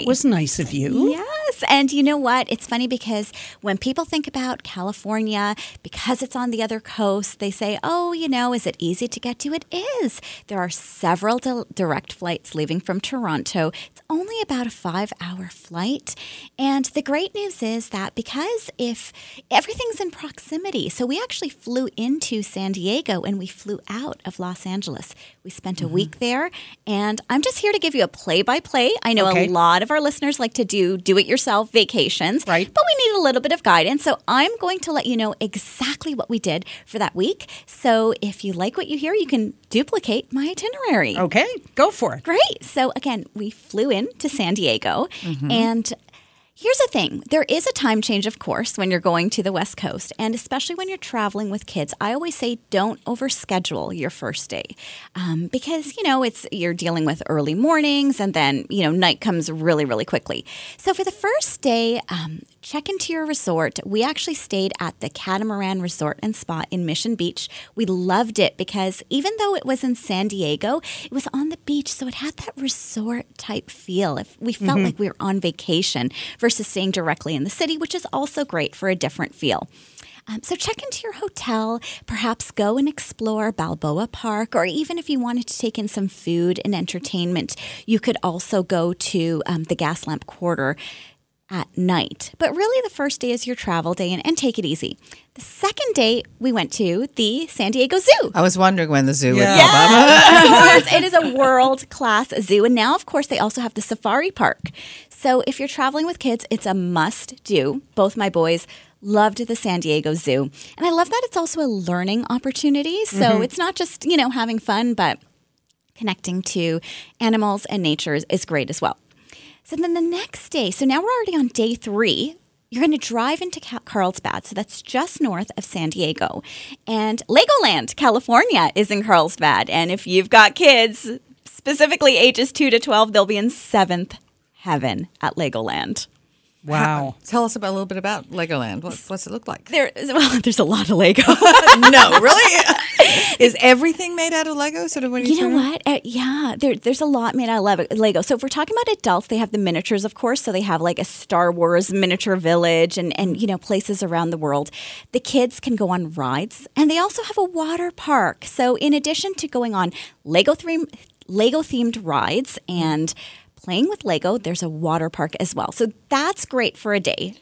That was nice of you. Yes, and you know what? It's funny because when people think about California, because it's on the other coast, they say, "Oh, you know, is it easy to get to?" It is. There are several di- direct flights leaving from Toronto. It's only about a 5-hour flight, and the great news is that because if everything's in proximity, so we actually flew into San Diego and we flew out of Los Angeles. We spent a mm-hmm. week there, and I'm just here to give you a play-by-play. I know Okay. a lot of our listeners like to do do-it-yourself vacations, Right. But we need a little bit of guidance, so I'm going to let you know exactly what we did for that week. So if you like what you hear, you can duplicate my itinerary. Okay, go for it. Great. So again, we flew in to San Diego Mhm. and Here's the thing there is a time change, of course, when you're going to the West Coast, and especially when you're traveling with kids. I always say don't overschedule your first day um, because, you know, it's you're dealing with early mornings and then, you know, night comes really, really quickly. So for the first day, um, check into your resort. We actually stayed at the Catamaran Resort and Spa in Mission Beach. We loved it because even though it was in San Diego, it was on the beach, so it had that resort type feel. If we felt Mhm. like we were on vacation versus staying directly in the city, which is also great for a different feel. Um, so check into your hotel, perhaps go and explore Balboa Park, or even if you wanted to take in some food and entertainment, you could also go to um, the Gaslamp Quarter at night. But really, the first day is your travel day, and, and take it easy. The second day, we went to the San Diego Zoo. I was wondering when the zoo would Yes, come up. of <laughs> course. It is a world class zoo. And now, of course, they also have the safari park. So if you're traveling with kids, it's a must do. Both my boys loved the San Diego Zoo. And I love that it's also a learning opportunity. So Mhm. it's not just, you know, having fun, but connecting to animals and nature is, is great as well. So then the next day, so now we're already on day three. You're going to drive into Carlsbad, so that's just north of San Diego. And Legoland, California, is in Carlsbad. And if you've got kids, specifically ages 2 to 12, they'll be in seventh heaven at Legoland. Wow. Tell us about a little bit about Legoland. What, what's it look like? There, well, <laughs> there's a lot of Lego. <laughs> <laughs> no, really? Is everything made out of Lego? Sort of when you, You know what? Uh, yeah, there, there's a lot made out of Lego- Lego. So if we're talking about adults, they have the miniatures, of course. So they have like a Star Wars miniature village and, and you know places around the world. The kids can go on rides, and they also have a water park. So in addition to going on Lego theme, Lego themed rides and playing with Lego, there's a water park as well. So that's great for a day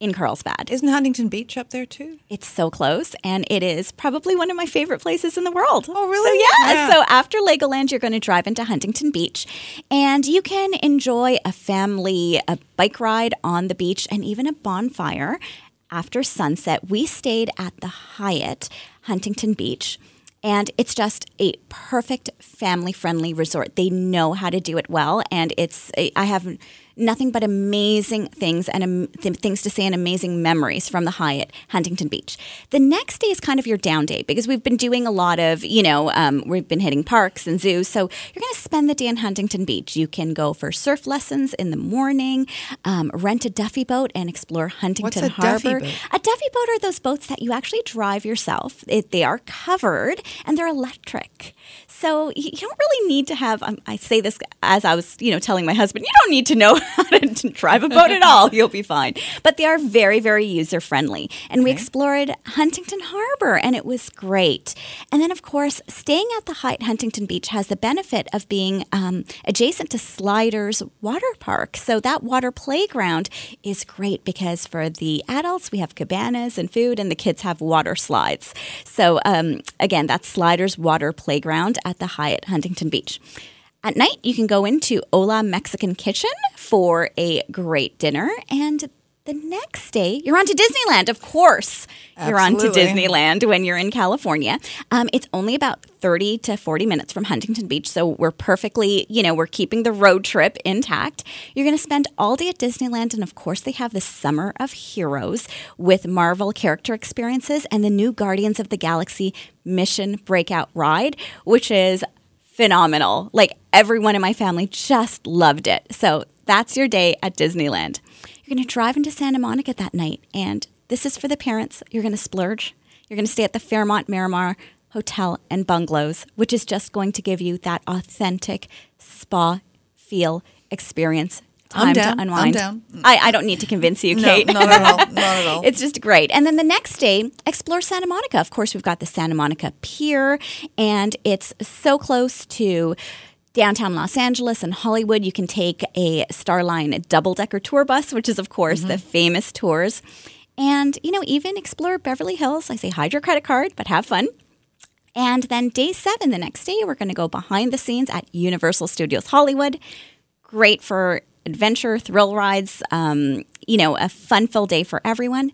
in Carlsbad. Isn't Huntington Beach up there too? It's so close, and it is probably one of my favorite places in the world. Oh, really? So, yeah. Yeah. So, after Legoland, you're going to drive into Huntington Beach, and you can enjoy a family a bike ride on the beach and even a bonfire after sunset. We stayed at the Hyatt Huntington Beach. And it's just a perfect family friendly resort. They know how to do it well. And it's, I have nothing but amazing things and um, th- things to say and amazing memories from the Hyatt Huntington Beach. The next day is kind of your down day because we've been doing a lot of, you know, um, we've been hitting parks and zoos. So you're going to spend the day in Huntington Beach. You can go for surf lessons in the morning, um, rent a Duffy boat and explore Huntington a Duffy Harbor. boat? A Duffy boat are those boats that you actually drive yourself. It, they are covered and they're electric. So you don't really need to have. Um, I say this as I was, you know, telling my husband, you don't need to know <laughs> how to drive a boat at all. <laughs> You'll be fine. But they are very, very user friendly. And we explored Huntington Harbor, and it was great. And then, of course, staying at the Hyatt Huntington Beach has the benefit of being um, adjacent to Sliders Water Park. So that water playground is great because for the adults, we have cabanas and food, and the kids have water slides. So um, again, that's Sliders Water Playground at the Hyatt Huntington Beach. At night, you can go into Ola Mexican Kitchen for a great dinner. And the next day, you're on to Disneyland, of course. You're on to Disneyland when you're in California. Um, it's only about 30 to 40 minutes from Huntington Beach. So we're perfectly, you know, we're keeping the road trip intact. You're going to spend all day at Disneyland. And of course, they have the Summer of Heroes with Marvel character experiences and the new Guardians of the Galaxy Mission Breakout ride, which is phenomenal. Like everyone in my family just loved it. So that's your day at Disneyland. You're going to drive into Santa Monica that night, and this is for the parents. You're going to splurge. You're going to stay at the Fairmont Miramar Hotel and Bungalows, which is just going to give you that authentic spa feel experience. time to I'm unwind. down. I, I don't need to convince you, No, Kate. not at all. Not at <laughs> all. it's just great. And then the next day, explore Santa Monica. Of course, we've got the Santa Monica Pier, and it's so close to downtown Los Angeles and Hollywood. You can take a Starline double decker tour bus, which is, of course, the famous tours. And, you know, even explore Beverly Hills. I say hide your credit card, but have fun. And then day seven, the next day, we're going to go behind the scenes at Universal Studios Hollywood. Great for adventure, thrill rides, um, you know, a fun filled day for everyone.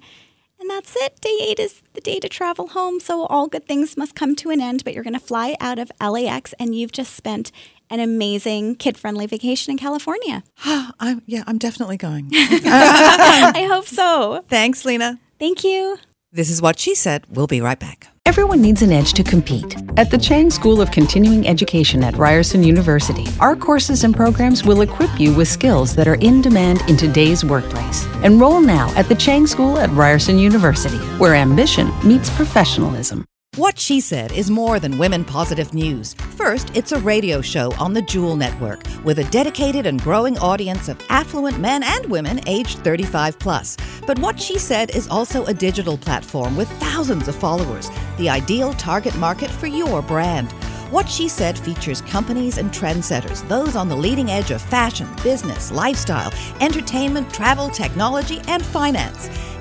And that's it. Day eight is the day to travel home. So all good things must come to an end, but you're going to fly out of LAX and you've just spent an amazing kid friendly vacation in California. <gasps> I'm, yeah, I'm definitely going. <laughs> <laughs> I hope so. Thanks, Lena. Thank you. This is what she said. We'll be right back. Everyone needs an edge to compete. At the Chang School of Continuing Education at Ryerson University, our courses and programs will equip you with skills that are in demand in today's workplace. Enroll now at the Chang School at Ryerson University, where ambition meets professionalism. What She Said is more than women positive news. First, it's a radio show on the Jewel Network with a dedicated and growing audience of affluent men and women aged 35 plus. But What She Said is also a digital platform with thousands of followers, the ideal target market for your brand. What She Said features companies and trendsetters, those on the leading edge of fashion, business, lifestyle, entertainment, travel, technology, and finance.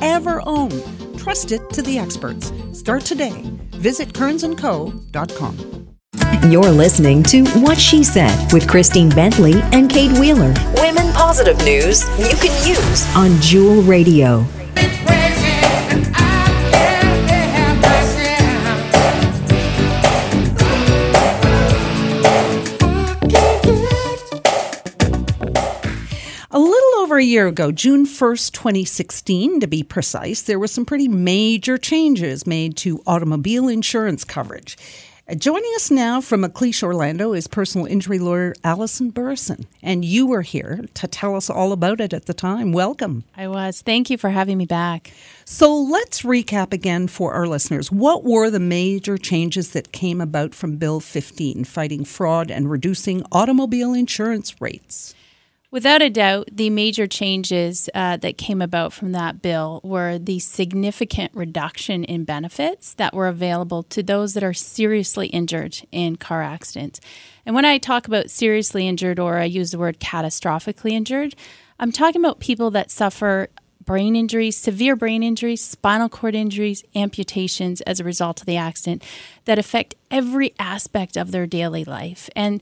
ever own. Trust it to the experts. Start today. Visit kearnsandco.com. You're listening to What She Said with Christine Bentley and Kate Wheeler. Women positive news you can use on Jewel Radio. Year ago, June 1st, 2016, to be precise, there were some pretty major changes made to automobile insurance coverage. Uh, Joining us now from McLeish, Orlando, is personal injury lawyer Alison Burrison. And you were here to tell us all about it at the time. Welcome. I was. Thank you for having me back. So let's recap again for our listeners. What were the major changes that came about from Bill 15, fighting fraud and reducing automobile insurance rates? Without a doubt, the major changes uh, that came about from that bill were the significant reduction in benefits that were available to those that are seriously injured in car accidents. And when I talk about seriously injured, or I use the word catastrophically injured, I'm talking about people that suffer brain injuries, severe brain injuries, spinal cord injuries, amputations as a result of the accident that affect every aspect of their daily life. And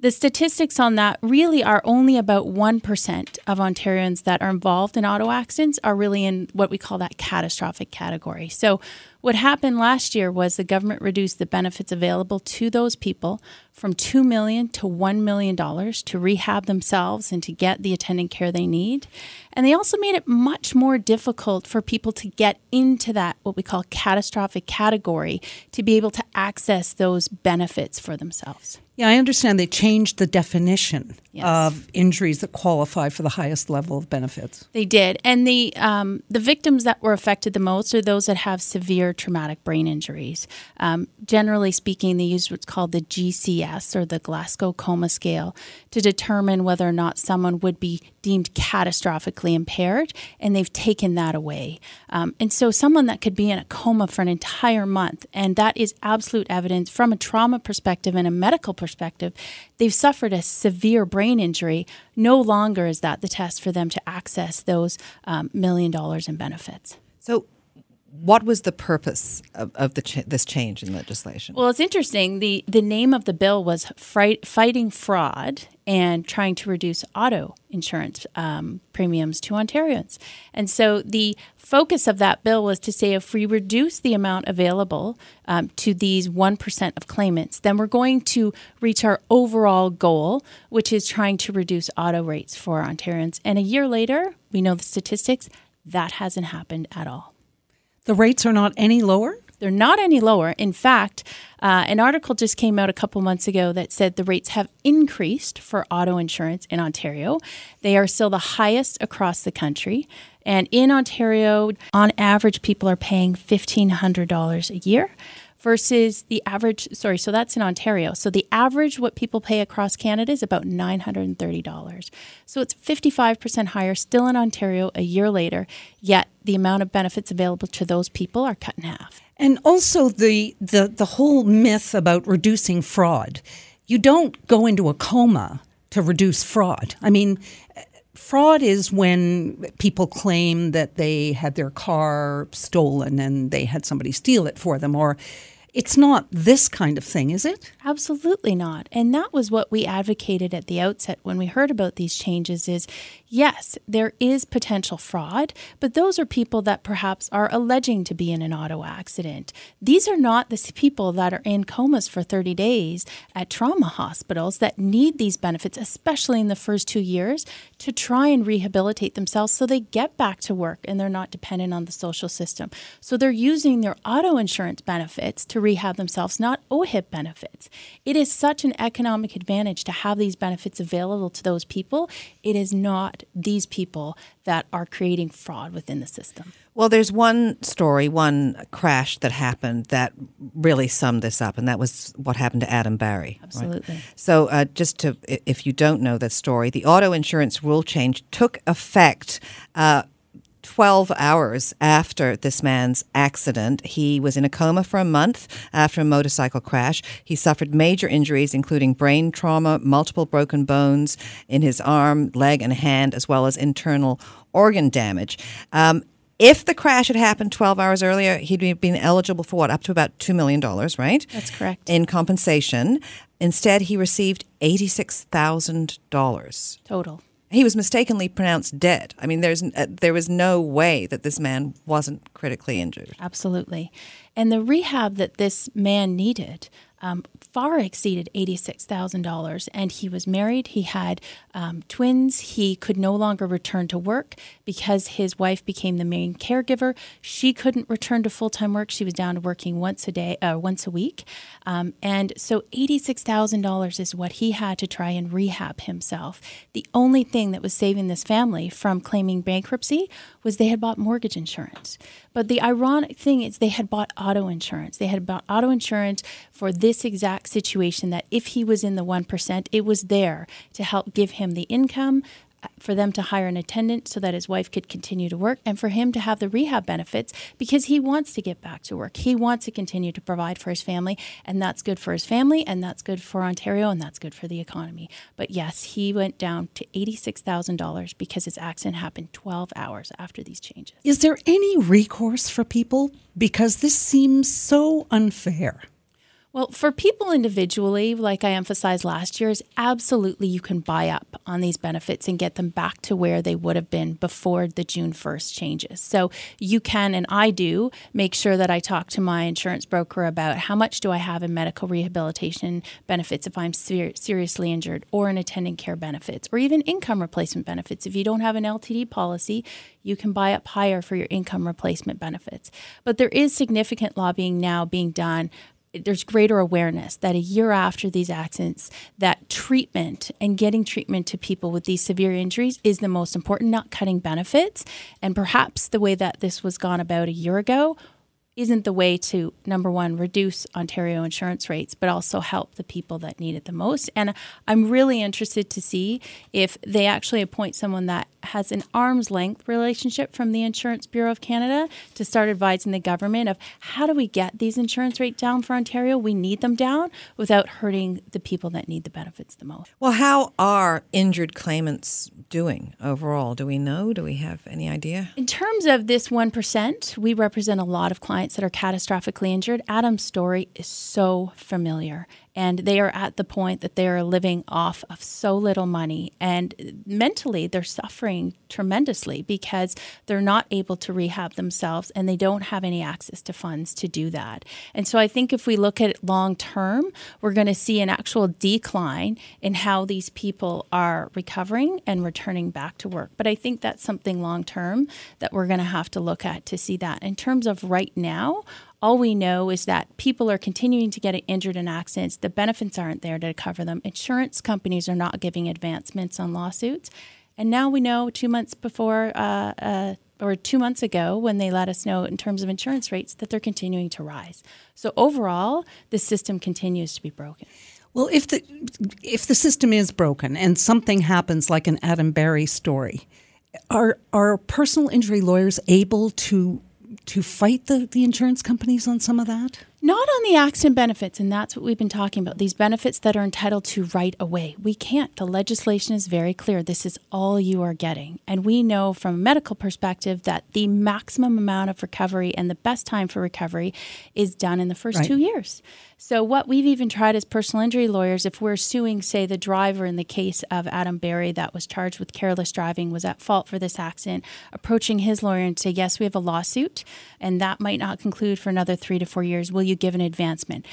the statistics on that really are only about 1% of Ontarians that are involved in auto accidents are really in what we call that catastrophic category. So, what happened last year was the government reduced the benefits available to those people from 2 million to 1 million dollars to rehab themselves and to get the attendant care they need. And they also made it much more difficult for people to get into that what we call catastrophic category to be able to access those benefits for themselves. Yeah, I understand they changed the definition of injuries that qualify for the highest level of benefits. They did, and the um, the victims that were affected the most are those that have severe traumatic brain injuries. Um, generally speaking, they use what's called the GCS or the Glasgow Coma Scale to determine whether or not someone would be deemed catastrophically impaired, and they've taken that away. Um, and so, someone that could be in a coma for an entire month, and that is absolute evidence from a trauma perspective and a medical perspective, they've suffered a severe brain injury. No longer is that the test for them to access those um, million dollars in benefits. So, what was the purpose of, of the ch- this change in legislation? Well, it's interesting. the The name of the bill was fright, "Fighting Fraud and Trying to Reduce Auto Insurance um, Premiums to Ontarians." And so the focus of that bill was to say if we reduce the amount available um, to these one percent of claimants, then we're going to reach our overall goal, which is trying to reduce auto rates for Ontarians. And a year later, we know the statistics that hasn't happened at all. The rates are not any lower? They're not any lower. In fact, uh, an article just came out a couple months ago that said the rates have increased for auto insurance in Ontario. They are still the highest across the country. And in Ontario, on average, people are paying $1,500 a year versus the average, sorry, so that's in Ontario. So the average what people pay across Canada is about $930. So it's 55% higher still in Ontario a year later, yet the amount of benefits available to those people are cut in half. And also the, the, the whole myth about reducing fraud. You don't go into a coma to reduce fraud. I mean, fraud is when people claim that they had their car stolen and they had somebody steal it for them or it's not this kind of thing, is it? Absolutely not. And that was what we advocated at the outset when we heard about these changes is yes, there is potential fraud, but those are people that perhaps are alleging to be in an auto accident. These are not the people that are in comas for 30 days at trauma hospitals that need these benefits, especially in the first 2 years to try and rehabilitate themselves so they get back to work and they're not dependent on the social system. So they're using their auto insurance benefits to rehab themselves, not OHIP benefits. It is such an economic advantage to have these benefits available to those people. It is not these people that are creating fraud within the system. Well, there's one story, one crash that happened that really summed this up, and that was what happened to Adam Barry. Absolutely. Right? So, uh, just to, if you don't know that story, the auto insurance rule change took effect. Uh, 12 hours after this man's accident. He was in a coma for a month after a motorcycle crash. He suffered major injuries, including brain trauma, multiple broken bones in his arm, leg, and hand, as well as internal organ damage. Um, if the crash had happened 12 hours earlier, he'd been eligible for what? Up to about $2 million, right? That's correct. In compensation. Instead, he received $86,000. Total. He was mistakenly pronounced dead. I mean, there's uh, there was no way that this man wasn't critically injured. Absolutely, and the rehab that this man needed um, far exceeded $86,000. And he was married, he had um, twins, he could no longer return to work because his wife became the main caregiver. She couldn't return to full time work. She was down to working once a day, uh, once a week. Um, and so $86,000 is what he had to try and rehab himself. The only thing that was saving this family from claiming bankruptcy was they had bought mortgage insurance. But the ironic thing is they had bought auto insurance. They had bought auto insurance for this exact situation that if he was in the 1%, it was there to help give him the income, for them to hire an attendant so that his wife could continue to work and for him to have the rehab benefits because he wants to get back to work. He wants to continue to provide for his family, and that's good for his family, and that's good for Ontario, and that's good for the economy. But yes, he went down to $86,000 because his accident happened 12 hours after these changes. Is there any recourse for people? Because this seems so unfair. Well, for people individually, like I emphasized last year, is absolutely you can buy up on these benefits and get them back to where they would have been before the June 1st changes. So you can, and I do, make sure that I talk to my insurance broker about how much do I have in medical rehabilitation benefits if I'm ser- seriously injured, or in attending care benefits, or even income replacement benefits. If you don't have an LTD policy, you can buy up higher for your income replacement benefits. But there is significant lobbying now being done there's greater awareness that a year after these accidents that treatment and getting treatment to people with these severe injuries is the most important not cutting benefits. And perhaps the way that this was gone about a year ago isn't the way to number one reduce Ontario insurance rates, but also help the people that need it the most. And I'm really interested to see if they actually appoint someone that has an arm's length relationship from the Insurance Bureau of Canada to start advising the government of how do we get these insurance rates down for Ontario? We need them down without hurting the people that need the benefits the most. Well, how are injured claimants doing overall? Do we know? Do we have any idea? In terms of this 1%, we represent a lot of clients that are catastrophically injured. Adam's story is so familiar and they are at the point that they are living off of so little money and mentally they're suffering tremendously because they're not able to rehab themselves and they don't have any access to funds to do that. And so I think if we look at it long term, we're going to see an actual decline in how these people are recovering and returning back to work. But I think that's something long term that we're going to have to look at to see that. In terms of right now, all we know is that people are continuing to get injured in accidents. The benefits aren't there to cover them. Insurance companies are not giving advancements on lawsuits. And now we know two months before, uh, uh, or two months ago, when they let us know in terms of insurance rates, that they're continuing to rise. So overall, the system continues to be broken. Well, if the if the system is broken and something happens like an Adam Berry story, are are personal injury lawyers able to to fight the, the insurance companies on some of that? Not on the accident benefits, and that's what we've been talking about. These benefits that are entitled to right away. We can't. The legislation is very clear. This is all you are getting. And we know from a medical perspective that the maximum amount of recovery and the best time for recovery is done in the first right. two years. So, what we've even tried as personal injury lawyers, if we're suing, say, the driver in the case of Adam Berry that was charged with careless driving, was at fault for this accident, approaching his lawyer and say, Yes, we have a lawsuit, and that might not conclude for another three to four years. Will you give an advancement?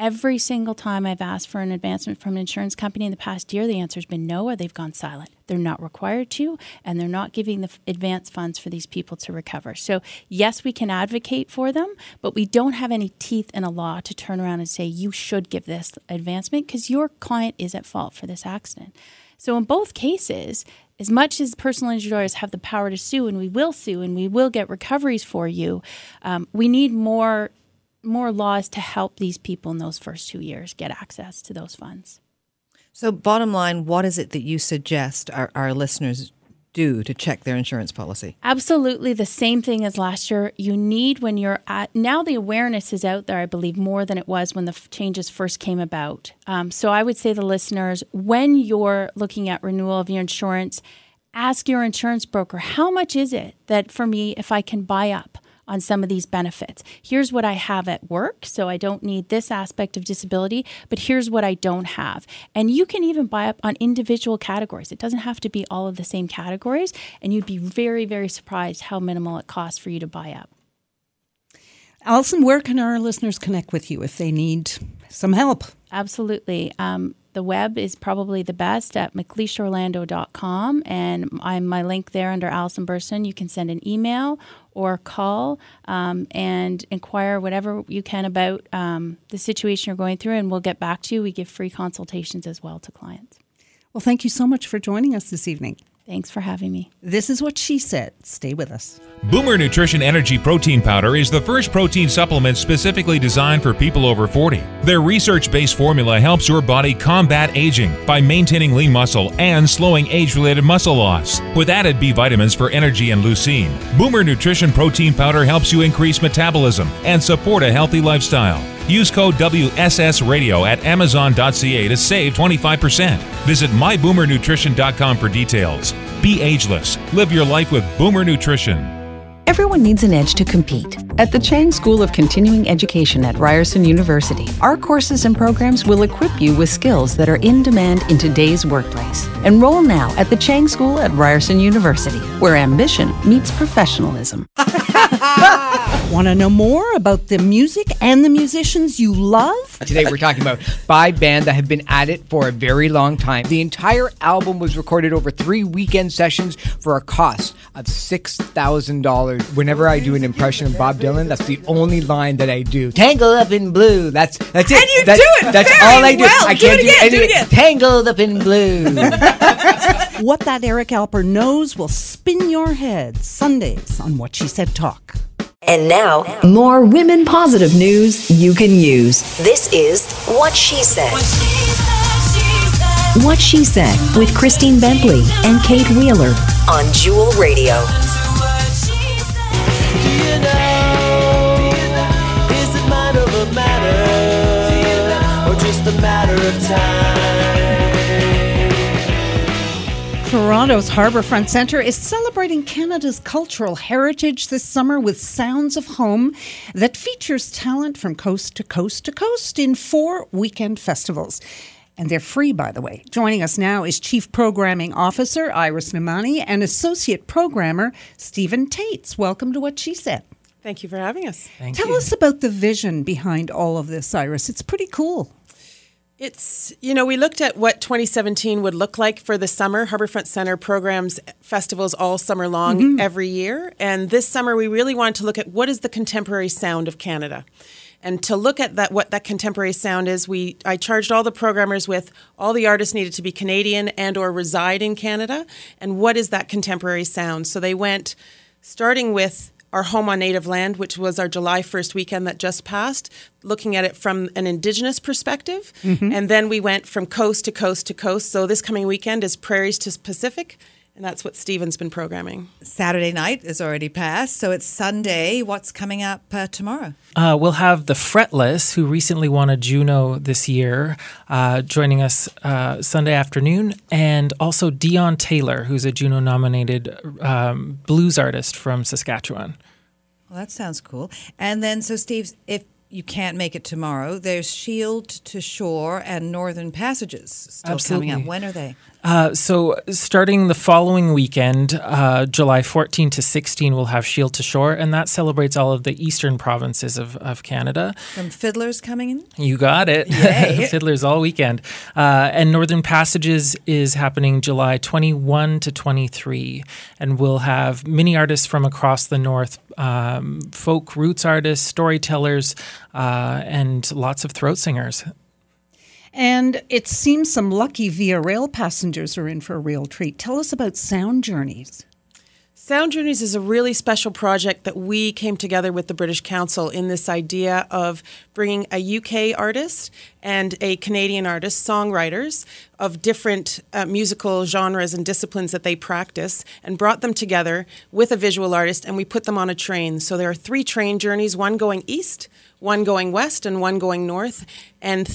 Every single time I've asked for an advancement from an insurance company in the past year, the answer has been no, or they've gone silent. They're not required to, and they're not giving the advance funds for these people to recover. So, yes, we can advocate for them, but we don't have any teeth in a law to turn around and say you should give this advancement because your client is at fault for this accident. So, in both cases, as much as personal injury lawyers have the power to sue, and we will sue, and we will get recoveries for you, um, we need more more laws to help these people in those first two years get access to those funds. So, bottom line, what is it that you suggest our, our listeners do to check their insurance policy? Absolutely the same thing as last year. You need when you're at now the awareness is out there, I believe, more than it was when the f- changes first came about. Um, so I would say the listeners, when you're looking at renewal of your insurance, ask your insurance broker, how much is it that for me if I can buy up? On some of these benefits. Here's what I have at work, so I don't need this aspect of disability, but here's what I don't have. And you can even buy up on individual categories. It doesn't have to be all of the same categories, and you'd be very, very surprised how minimal it costs for you to buy up. Alison, where can our listeners connect with you if they need some help? Absolutely. Um, the web is probably the best at mcleishorlando.com and I'm my link there under Alison Burrison. You can send an email or call um, and inquire whatever you can about um, the situation you're going through, and we'll get back to you. We give free consultations as well to clients. Well, thank you so much for joining us this evening. Thanks for having me. This is what she said. Stay with us. Boomer Nutrition Energy Protein Powder is the first protein supplement specifically designed for people over 40. Their research based formula helps your body combat aging by maintaining lean muscle and slowing age related muscle loss. With added B vitamins for energy and leucine, Boomer Nutrition Protein Powder helps you increase metabolism and support a healthy lifestyle. Use code WSS Radio at Amazon.ca to save 25%. Visit MyBoomerNutrition.com for details. Be ageless. Live your life with Boomer Nutrition. Everyone needs an edge to compete. At the Chang School of Continuing Education at Ryerson University, our courses and programs will equip you with skills that are in demand in today's workplace. Enroll now at the Chang School at Ryerson University, where ambition meets professionalism. <laughs> <laughs> Want to know more about the music and the musicians you love? Uh, today we're talking about five bands that have been at it for a very long time. The entire album was recorded over three weekend sessions for a cost of $6,000. Whenever I do an impression of Bob Dylan, that's the only line that I do. Tangled up in blue. That's that's it. And you that's, do it That's very all I do. well. I Do it again, do, do it again. Tangled up in blue. <laughs> what that Eric Alper knows will spin your head Sundays on What She Said Talk. And now, more women positive news you can use. This is What She Said. What She Said with Christine Bentley and Kate Wheeler on Jewel Radio. Toronto's Harbourfront Centre is celebrating Canada's cultural heritage this summer with Sounds of Home that features talent from coast to coast to coast in four weekend festivals. And they're free, by the way. Joining us now is Chief Programming Officer Iris Nemani and Associate Programmer Steven Detz. Welcome to What She Said. Thank you for having us. Thank Tell us about the vision behind all of this, Iris. It's pretty cool. It's, you know, we looked at what 2017 would look like for the summer. Harbourfront Center programs festivals all summer long Mhm. every year. And this summer, we really wanted to look at what is the contemporary sound of Canada. And to look at that, what that contemporary sound is, we I charged all the programmers with all the artists needed to be Canadian and or reside in Canada, and what is that contemporary sound. So they went starting with our home on native land, which was our July 1st weekend that just passed, looking at it from an Indigenous perspective. Mhm. And then we went from coast to coast to coast. So this coming weekend is prairies to Pacific, and that's what Steven's been programming. Saturday night is already passed, so it's Sunday. What's coming up uh, tomorrow? Uh, we'll have the Fretless, who recently won a Juno this year, uh, joining us uh, Sunday afternoon, and also Dione Taylor, who's a Juno nominated um, blues artist from Saskatchewan. Well, that sounds cool. And then, so Steve, if you can't make it tomorrow, there's Shield to Shore and Northern Passages still coming up. When are they? Uh, so, starting the following weekend, uh, July 14 to 16, we'll have Shield to Shore, and that celebrates all of the eastern provinces of, of Canada. Some fiddlers coming in? You got it. <laughs> Fiddlers all weekend. Uh, and Northern Passages is happening July 21 to 23. And we'll have many artists from across the North um, folk roots artists, storytellers, uh, and lots of throat singers. And it seems some lucky Via Rail passengers are in for a real treat. Tell us about Sound Journeys. Sound Journeys is a really special project that we came together with the British Council in this idea of bringing a UK artist and a Canadian artist, songwriters of different uh, musical genres and disciplines that they practice, and brought them together with a visual artist, and we put them on a train. So there are three train journeys one going east, one going west, and one going north. And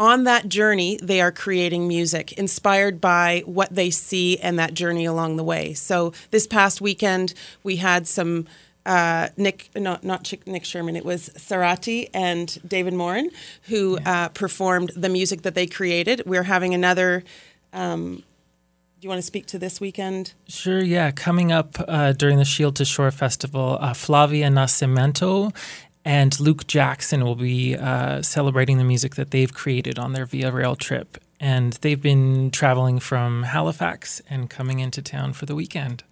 on that journey, they are creating music inspired by what they see and that journey along the way. So this past weekend, we had some. Uh, Nick, no, not Chick, Nick Sherman. It was Sarati and David Morin who uh, performed the music that they created. We're having another. Um, do you want to speak to this weekend? Sure, yeah. Coming up uh, during the Shield to Shore Festival, uh, Flavia Nascimento and Luke Jackson will be uh, celebrating the music that they've created on their Via Rail trip. And they've been traveling from Halifax and coming into town for the weekend.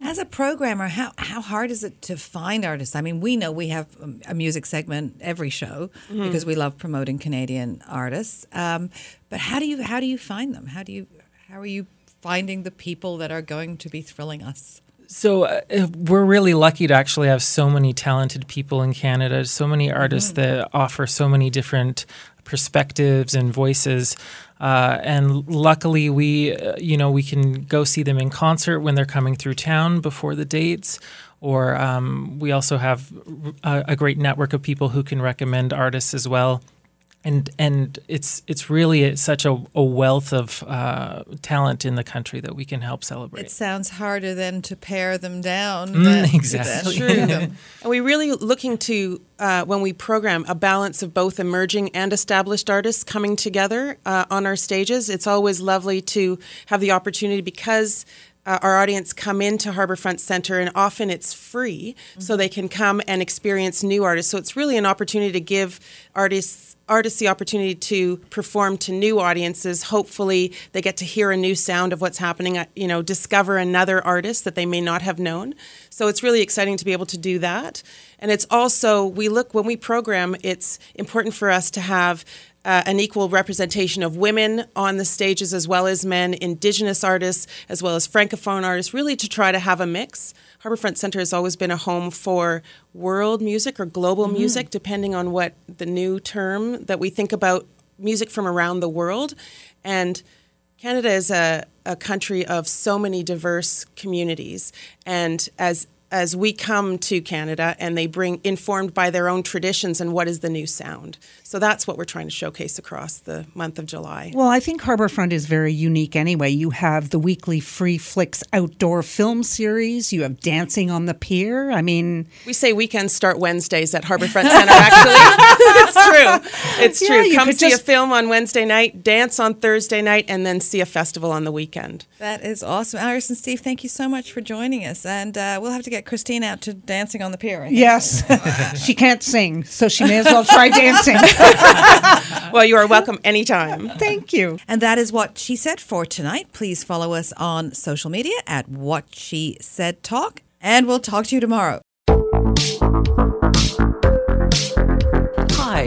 As a programmer, how, how hard is it to find artists? I mean, we know we have um, a music segment every show Mhm. because we love promoting Canadian artists. Um, but how do you how do you find them? How do you how are you finding the people that are going to be thrilling us? So uh, we're really lucky to actually have so many talented people in Canada, so many artists that offer so many different perspectives and voices. Uh, and luckily, we, uh, you know, we can go see them in concert when they're coming through town before the dates. Or um, we also have a, a great network of people who can recommend artists as well and and it's it's really such a, a wealth of uh, talent in the country that we can help celebrate. It sounds harder than to pare them down. Mm, than- <laughs> exactly. than shoot them. <laughs> And we really looking to uh, when we program a balance of both emerging and established artists coming together uh, on our stages. It's always lovely to have the opportunity because. Uh, our audience come into Harbourfront Centre, and often it's free, so they can come and experience new artists. So it's really an opportunity to give artists artists the opportunity to perform to new audiences. Hopefully, they get to hear a new sound of what's happening. uh, You know, discover another artist that they may not have known. So it's really exciting to be able to do that. And it's also we look when we program. It's important for us to have uh, an equal representation of women on the stages as well as men, Indigenous artists as well as Francophone artists, really to try to have a mix. Harbourfront Centre has always been a home for world music or global Mhm. music, depending on what the new term that we think about music from around the world. And Canada is a, a country of so many diverse communities. And as as we come to Canada and they bring informed by their own traditions and what is the new sound. So that's what we're trying to showcase across the month of July. Well, I think Harbourfront is very unique anyway. You have the weekly Free Flicks outdoor film series, you have Dancing on the Pier. I mean, We say weekends start Wednesdays at Harbourfront Centre, actually. <laughs> it's true. It's Yeah, true. you Come could see just- a film on Wednesday night, dance on Thursday night, and then see a festival on the weekend. That is awesome. Iris and Steve, thank you so much for joining us. And uh, we'll have to get Christine out to Dancing on the Pier. I think. yes, <laughs> she can't sing, so she may as well try dancing. <laughs> well, you are welcome anytime. Thank you. And that is what she said for tonight. Please follow us on social media at What She Said Talk, and we'll talk to you tomorrow.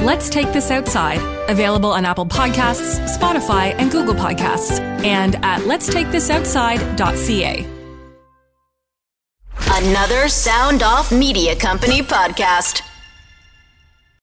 Let's Take This Outside, available on Apple Podcasts, Spotify, and Google Podcasts, and at letstakethisoutside.ca. Another Sound Off Media Company podcast.